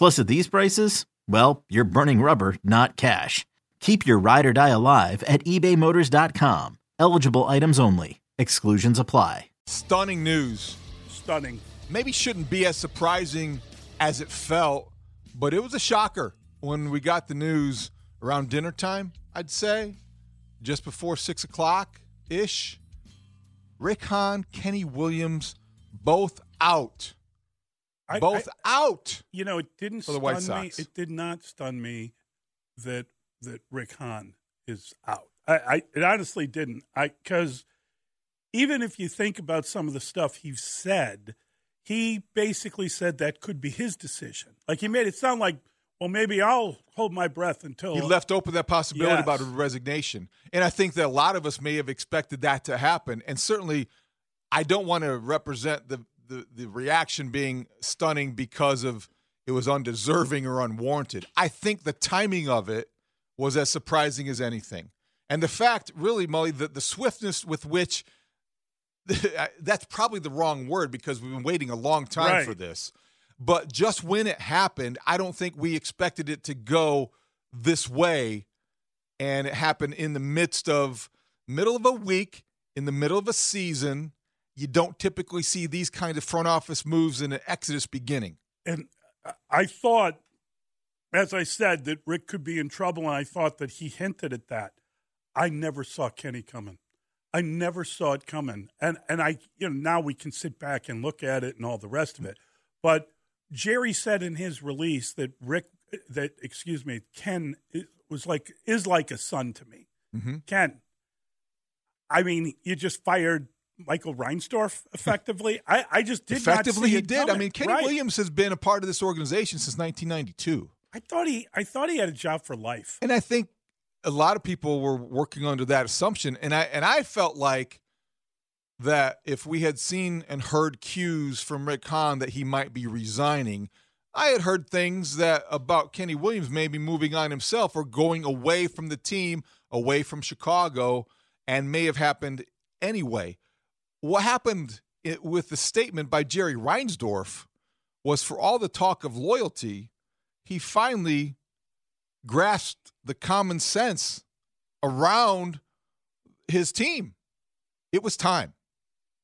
Plus, at these prices, well, you're burning rubber, not cash. Keep your ride or die alive at ebaymotors.com. Eligible items only. Exclusions apply. Stunning news. Stunning. Maybe shouldn't be as surprising as it felt, but it was a shocker when we got the news around dinner time, I'd say, just before six o'clock ish. Rick Hahn, Kenny Williams, both out. I, both I, out. You know, it didn't for the stun White me. It did not stun me that that Rick Hahn is out. I, I it honestly didn't. I because even if you think about some of the stuff he said, he basically said that could be his decision. Like he made it sound like, well, maybe I'll hold my breath until He left open that possibility Yes. about a resignation. And I think that a lot of us may have expected that to happen. And certainly, I don't want to represent the, the, the reaction being stunning because of it was undeserving or unwarranted. I think the timing of it was as surprising as anything. And the fact, really, Mully, that the swiftness with which that's probably the wrong word because we've been waiting a long time Right. for this. But just when it happened, I don't think we expected it to go this way. And it happened in the midst of middle of a week, in the middle of a season. You don't typically see these kind of front office moves in an exodus beginning. and I thought, as I said, that Rick could be in trouble, and I thought that he hinted at that. I never saw Kenny coming. I never saw it coming, and and I, you know, now we can sit back and look at it and all the rest of it. But Jerry said in his release that Rick, that excuse me, Ken was like is like a son to me. Mm-hmm. Ken, I mean, you just fired Michael Reinsdorf effectively. I, I just did Effectively, he did. I mean, Kenny Right. Williams has been a part of this organization since 1992. I thought he I thought he had a job for life. And I think a lot of people were working under that assumption. And I and I felt like that if we had seen and heard cues from Rick Hahn that he might be resigning, I had heard things that about Kenny Williams maybe moving on himself or going away from the team, away from Chicago, and may have happened anyway. What happened with the statement by Jerry Reinsdorf was for all the talk of loyalty, he finally grasped the common sense around his team. It was time.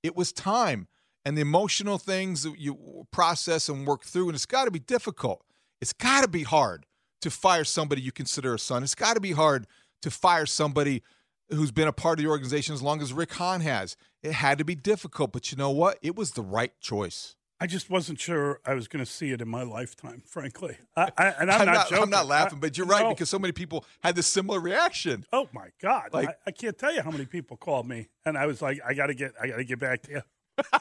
It was time. And the emotional things that you process and work through, and it's got to be difficult. It's got to be hard to fire somebody you consider a son. It's got to be hard to fire somebody who's been a part of the organization as long as Rick Hahn has. It had to be difficult, but you know what? It was the right choice. I just wasn't sure I was going to see it in my lifetime, frankly. I, I, and I'm, I'm not, not, joking. I'm not laughing, but you're right no. because so many people had this similar reaction. oh my god, Like- I, I can't tell you how many people called me, and I was like, I got to get, I got to get back to you.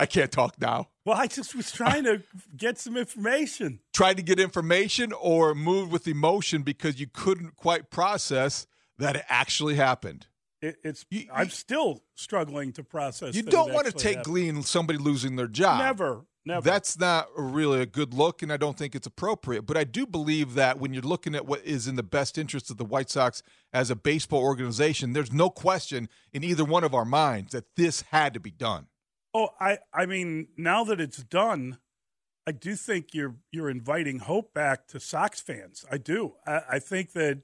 I can't talk now. Well, I just was trying to get some information. Tried to get information or moved with emotion because you couldn't quite process that it actually happened. It, it's You- I'm you- still struggling to process. You don't want to take happened. glee in somebody losing their job. Never, never. That's not really a good look, and I don't think it's appropriate. But I do believe that when you're looking at what is in the best interest of the White Sox as a baseball organization, there's no question in either one of our minds that this had to be done. Oh, I, I mean, now that it's done, I do think you're you're inviting hope back to Sox fans. I do. I, I think that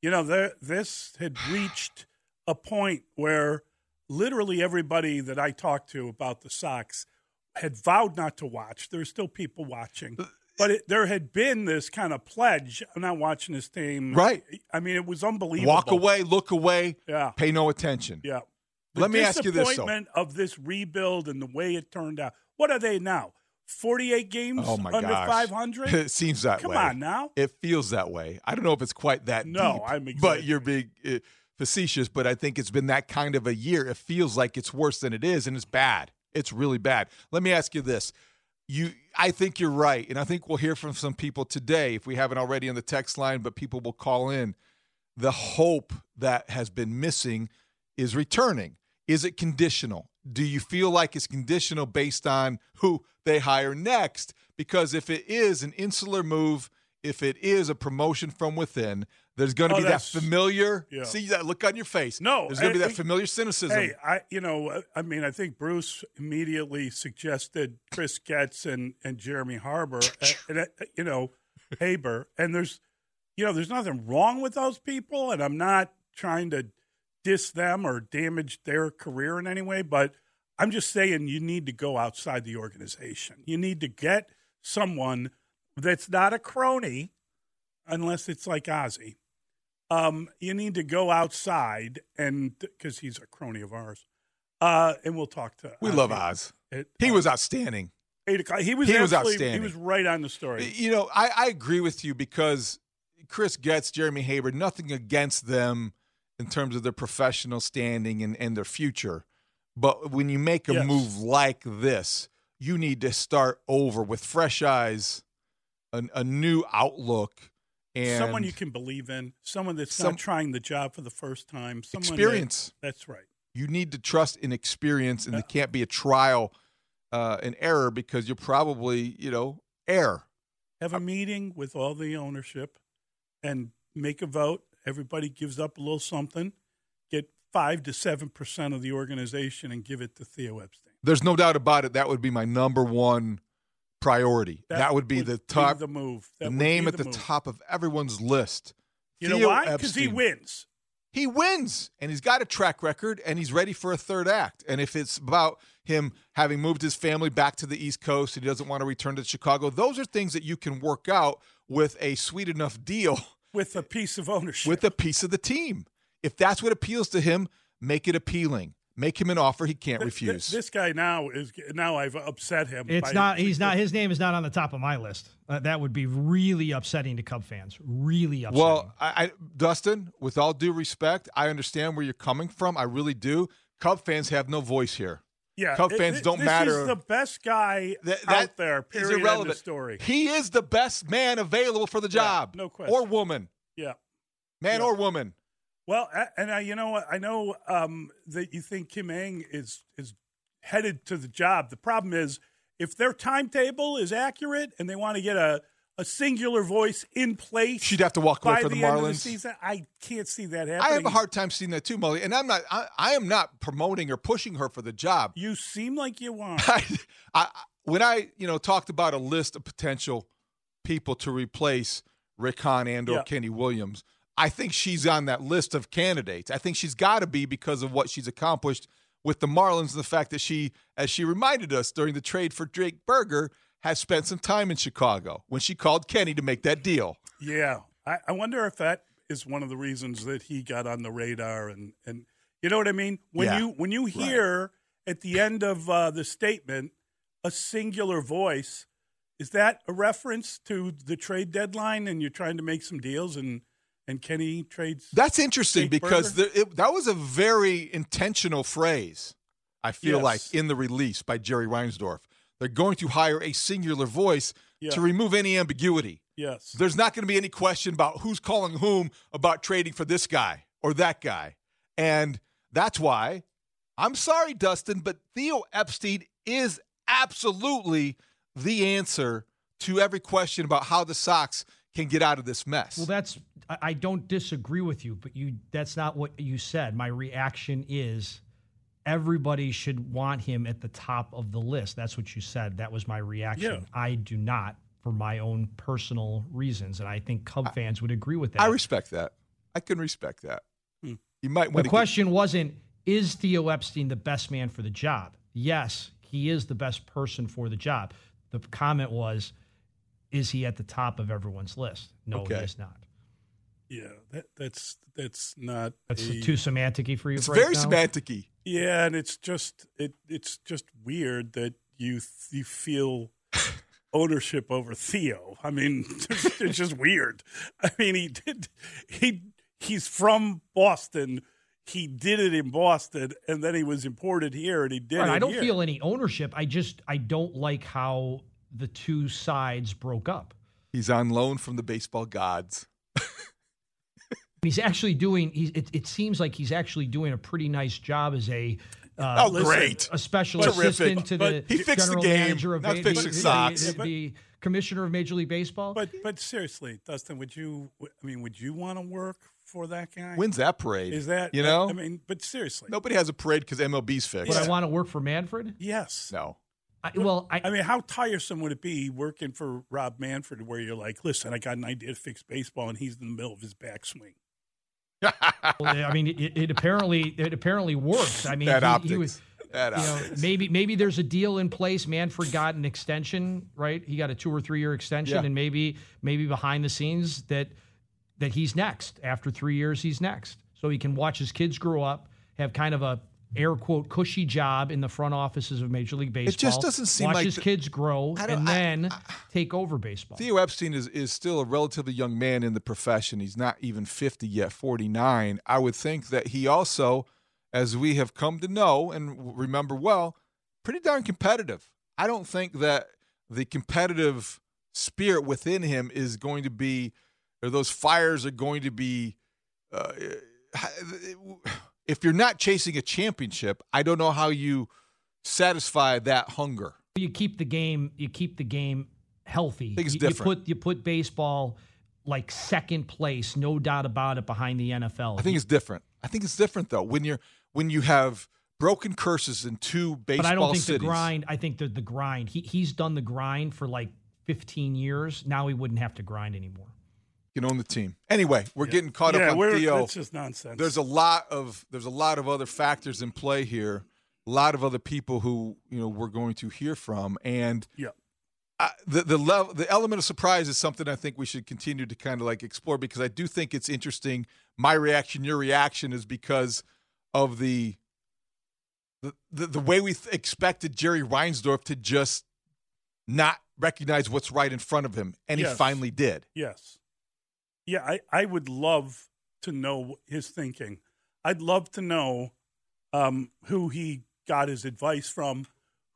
you know there, this had reached a point where literally everybody that I talked to about the Sox had vowed not to watch. There There's still people watching. But it, there had been this kind of pledge. I'm not watching this team. Right. I mean, it was unbelievable. Walk away, look away, Yeah. pay no attention. Yeah. Let me ask you this, disappointment of this rebuild and the way it turned out. What are they now? 48 games Oh my under 500? It seems that Come way. on now. It feels that way. I don't know if it's quite that No, deep. I'm But you're being uh, facetious. But I think it's been that kind of a year. It feels like it's worse than it is, and it's bad. It's really bad. Let me ask you this: you, I think you're right, and I think we'll hear from some people today if we haven't already on the text line. But people will call in. The hope that has been missing is returning. Is it conditional? Do you feel like it's conditional based on who they hire next? Because if it is an insular move, if it is a promotion from within, there's going to Oh, be that familiar. yeah. See that look on your face. No, there's going to be I- that familiar cynicism. Hey, I you know, I mean, I think Bruce immediately suggested Chris Getz and, and Jeremy Harbor, uh, and, uh, you know, Haber, and there's, you know, there's nothing wrong with those people, and I'm not trying to diss them or damage their career in any way, but I'm just saying you need to go outside the organization. You need to get someone that's not a crony, unless it's like Ozzie. Um, you need to go outside and because he's a crony of ours, uh, and we'll talk to. we love Oz. At, He uh, was outstanding. eight o'clock. He was he was outstanding. He was right on the story. You know, I, I agree with you because Chris Getz, Jeremy Haber, nothing against them in terms of their professional standing and, and their future. But when you make a Yes. move like this, you need to start over with fresh eyes, a, a new outlook, and someone you can believe in, someone that's Some- not trying the job for the first time, someone that- experience. that's right. you need to trust in experience, and it can't be a trial uh, and error because you're probably, you know, error. Have a meeting with all the ownership and make a vote. Everybody gives up a little something. Get five to seven percent of the organization and give it to Theo Epstein. There's no doubt about it. That would be my number one priority. That, would be the top, the move. the That would name at the move. top of everyone's list. You know why? Because he wins. He wins, and he's got a track record, and he's ready for a third act. And if it's about him having moved his family back to the East Coast and he doesn't want to return to Chicago, those are things that you can work out with a sweet enough deal with a piece of ownership. with a piece of the team. If that's what appeals to him, make it appealing. Make him an offer he can't Th- th- refuse. This guy now is now I've upset him. It's by- not. He's not. His name is not on the top of my list. Uh, that would be really upsetting to Cub fans. Really upsetting. Well, I, I, Dustin, with all due respect, I understand where you're coming from. I really do. Cub fans have no voice here. Yeah, Cub fans it- don't this matter. is the best guy That, out that there. is Period. End of irrelevant. story. He is the best man available for the job. no question. Or woman, Yeah. man Yeah. or woman. Well, and I, you know what? I know um, that you think Kim Ng is is headed to the job. The problem is if their timetable is accurate and they want to get a a singular voice in place, She'd have to walk away for the the end of the Marlins. season. I can't see that happening. I have a hard time seeing that too, Mully. And I'm not. I, I am not promoting or pushing her for the job. You seem like you want. I, I, when I, you know, talked about a list of potential people to replace Rick Hahn and or Yeah. Kenny Williams, I think she's on that list of candidates. I think she's got to be because of what she's accomplished with the Marlins and the fact that she, as she reminded us during the trade for Jake Burger, has spent some time in Chicago when she called Kenny to make that deal. Yeah, I, I wonder if that is one of the reasons that he got on the radar, and and you know what I mean. When Yeah. you when you hear at the end of uh, the statement a singular voice, is that a reference to the trade deadline, and you're trying to make some deals, and and Kenny trades? That's interesting because the, it, that was a very intentional phrase. I feel Yes. like in the release by Jerry Reinsdorf, they're going to hire a singular voice Yeah. to remove any ambiguity. yes, There's not going to be any question about who's calling whom about trading for this guy or that guy, and that's why I'm sorry, Dustin, but Theo Epstein is absolutely the answer to every question about how the Sox can get out of this mess. Well, that's I I don't disagree with you, but you that's not what you said. My reaction is everybody should want him at the top of the list. That's what you said. That was my reaction. Yeah. I do not for my own personal reasons, and I think Cub fans would agree with that. I respect that. I can respect that. Hmm. You might the want to question wasn't is Theo Epstein the best man for the job? Yes, he is the best person for the job. The comment was, is he at the top of everyone's list? No, Okay. he is not. Yeah, that, that's that's not. That's a- too semanticy for you. It's right very now? semantic-y. Yeah, and it's just it it's just weird that you you feel ownership over Theo. I mean, it's, it's just weird. I mean, he did he he's from Boston. He did it in Boston, and then he was imported here, and he did Right, it. I don't here. feel any ownership. I just I don't like how the two sides broke up. He's on loan from the baseball gods. He's actually doing. He's, it, it seems like he's actually doing a pretty nice job as a. Uh, Oh, listen, great. a special Terrific. assistant to the But he fixed the general game, manager of not Ma- fixing the- Sox. the, the commissioner of Major League Baseball. But but seriously, Dustin, would you? I mean, would you want to work for that guy? When's that parade? is that you know? I mean, but seriously, Nobody has a parade because MLB's fixed. Would I want to work for Manfred? yes. no. I, well, I, I mean, how tiresome would it be working for Rob Manfred, where you're like, listen, I got an idea to fix baseball, and he's in the middle of his backswing. I mean, it, it apparently it apparently works. I mean, that he, optics. he was. that You know, maybe maybe there's a deal in place. Manfred got an extension, right? He got a two or three year extension, Yeah. and maybe maybe behind the scenes that that he's next. After three years, he's next, so he can watch his kids grow up, have kind of a air quote cushy job in the front offices of Major League Baseball. It just doesn't seem watch like his the- kids grow I and I- then take over baseball. Theo Epstein is, is still a relatively young man in the profession. He's not even 50 yet, 49. I would think that he also, as we have come to know and remember well, pretty darn competitive. I don't think that the competitive spirit within him is going to be, or those fires are going to be. Uh, if you're not chasing a championship, I don't know how you satisfy that hunger. you keep the game you keep the game healthy. think it's you, different. You put you put baseball like second place, no doubt about it, behind the NFL. I think it's different. I think it's different though when you're when you have broken curses in two baseball but I don't think cities. the grind. I think the the grind. He he's done the grind for like 15 years. Now he wouldn't have to grind anymore. You can own the team. Anyway, we're getting caught yeah, up on we're, Theo. that's just nonsense. There's a lot of there's a lot of other factors in play here. A lot of other people who you know we're going to hear from, and yeah. uh, the the level the element of surprise is something I think we should continue to kind of like explore because I do think it's interesting. My reaction, your reaction, is because of the the the, the way we th- expected Jerry Reinsdorf to just not recognize what's right in front of him, and he finally did. Yes. Yeah, I, I would love to know his thinking. I'd love to know um, who he got his advice from,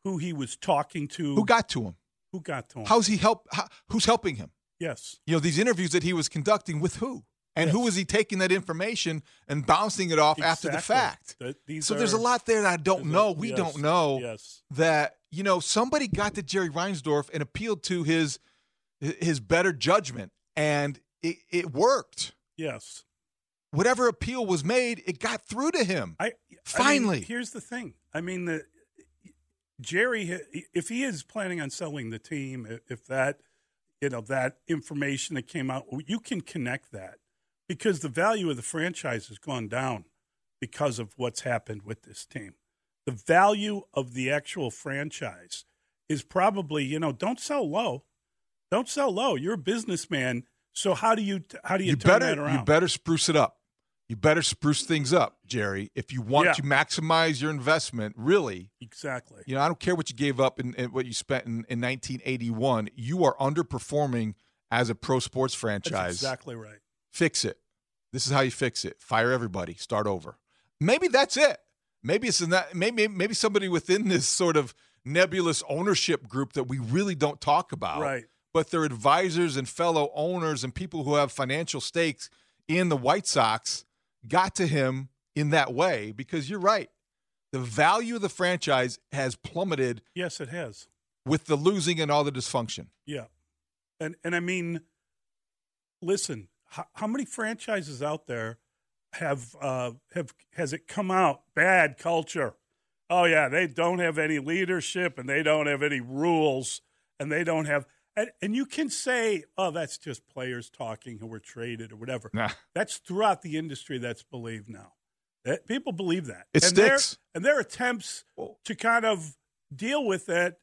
who he was talking to, Who got to him? who got to him. How's he help? How, who's helping him? yes. You know, these interviews that he was conducting with who, and who was he taking that information and bouncing it off after the fact? These So there's a lot there that I don't there's a- know. We yes, don't know Yes. that you know somebody got to Jerry Reinsdorf and appealed to his his better judgment, and it, it worked. Yes. Whatever appeal was made, it got through to him. I I mean, Finally. here's the thing. I mean, the Jerry, if he is planning on selling the team, if that, you know, that information that came out, you can connect that because the value of the franchise has gone down because of what's happened with this team. The value of the actual franchise is probably, you know, don't sell low. Don't sell low. You're a businessman. So how do you how do you, you turn better that around? you better spruce it up. You better spruce things up, Jerry, if you want Yeah. to maximize your investment. Really, exactly. You know, I don't care what you gave up and what you spent in, in 1981. You are underperforming as a pro sports That's franchise. exactly right. Fix it. This is how you fix it. Fire everybody. Start over. Maybe that's it. Maybe it's in that. Maybe maybe somebody within this sort of nebulous ownership group that we really don't talk about. Right. But their advisors and fellow owners and people who have financial stakes in the White Sox got to him in that way because you're right. The value of the franchise has plummeted Yes, it has. with the losing and all the dysfunction. Yeah, and and I mean, listen, how, how many franchises out there have uh, have has it come out bad culture? Oh yeah, they don't have any leadership and they don't have any rules and they don't have and, and you can say, oh, that's just players talking who were traded or whatever. Nah. That's throughout the industry. That's believed now. That, people believe that. It and their- sticks. and their attempts to kind of deal with it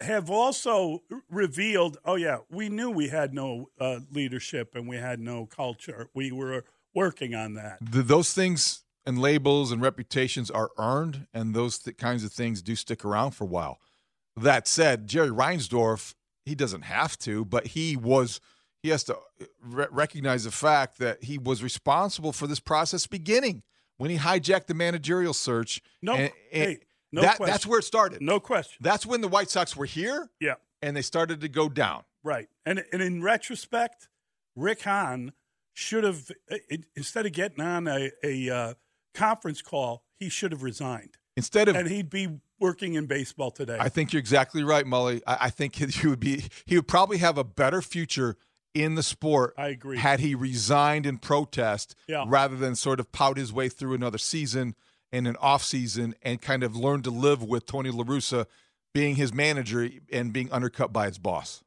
have also revealed, oh yeah, we knew we had no uh, leadership and we had no culture. We were working on that. Th those things and labels and reputations are earned, and those th- kinds of things do stick around for a while. That said, Jerry Reinsdorf, he doesn't have to, but he was. He has to re- recognize the fact that he was responsible for this process beginning when he hijacked the managerial search. No, and- and hey, no that, question. that's where it started. No question. That's when the White Sox were here Yeah, and they started to go down. right. And and in retrospect, Rick Hahn should have uh, instead of getting on a, a uh, conference call, he should have resigned, Instead of and he'd be working in baseball today. I think you're exactly right, Mully. I, I think he would be he would probably have a better future in the sport. I agree. Had he resigned in protest Yeah. rather than sort of pout his way through another season and an off season and kind of learn to live with Tony La Russa being his manager and being undercut by his boss.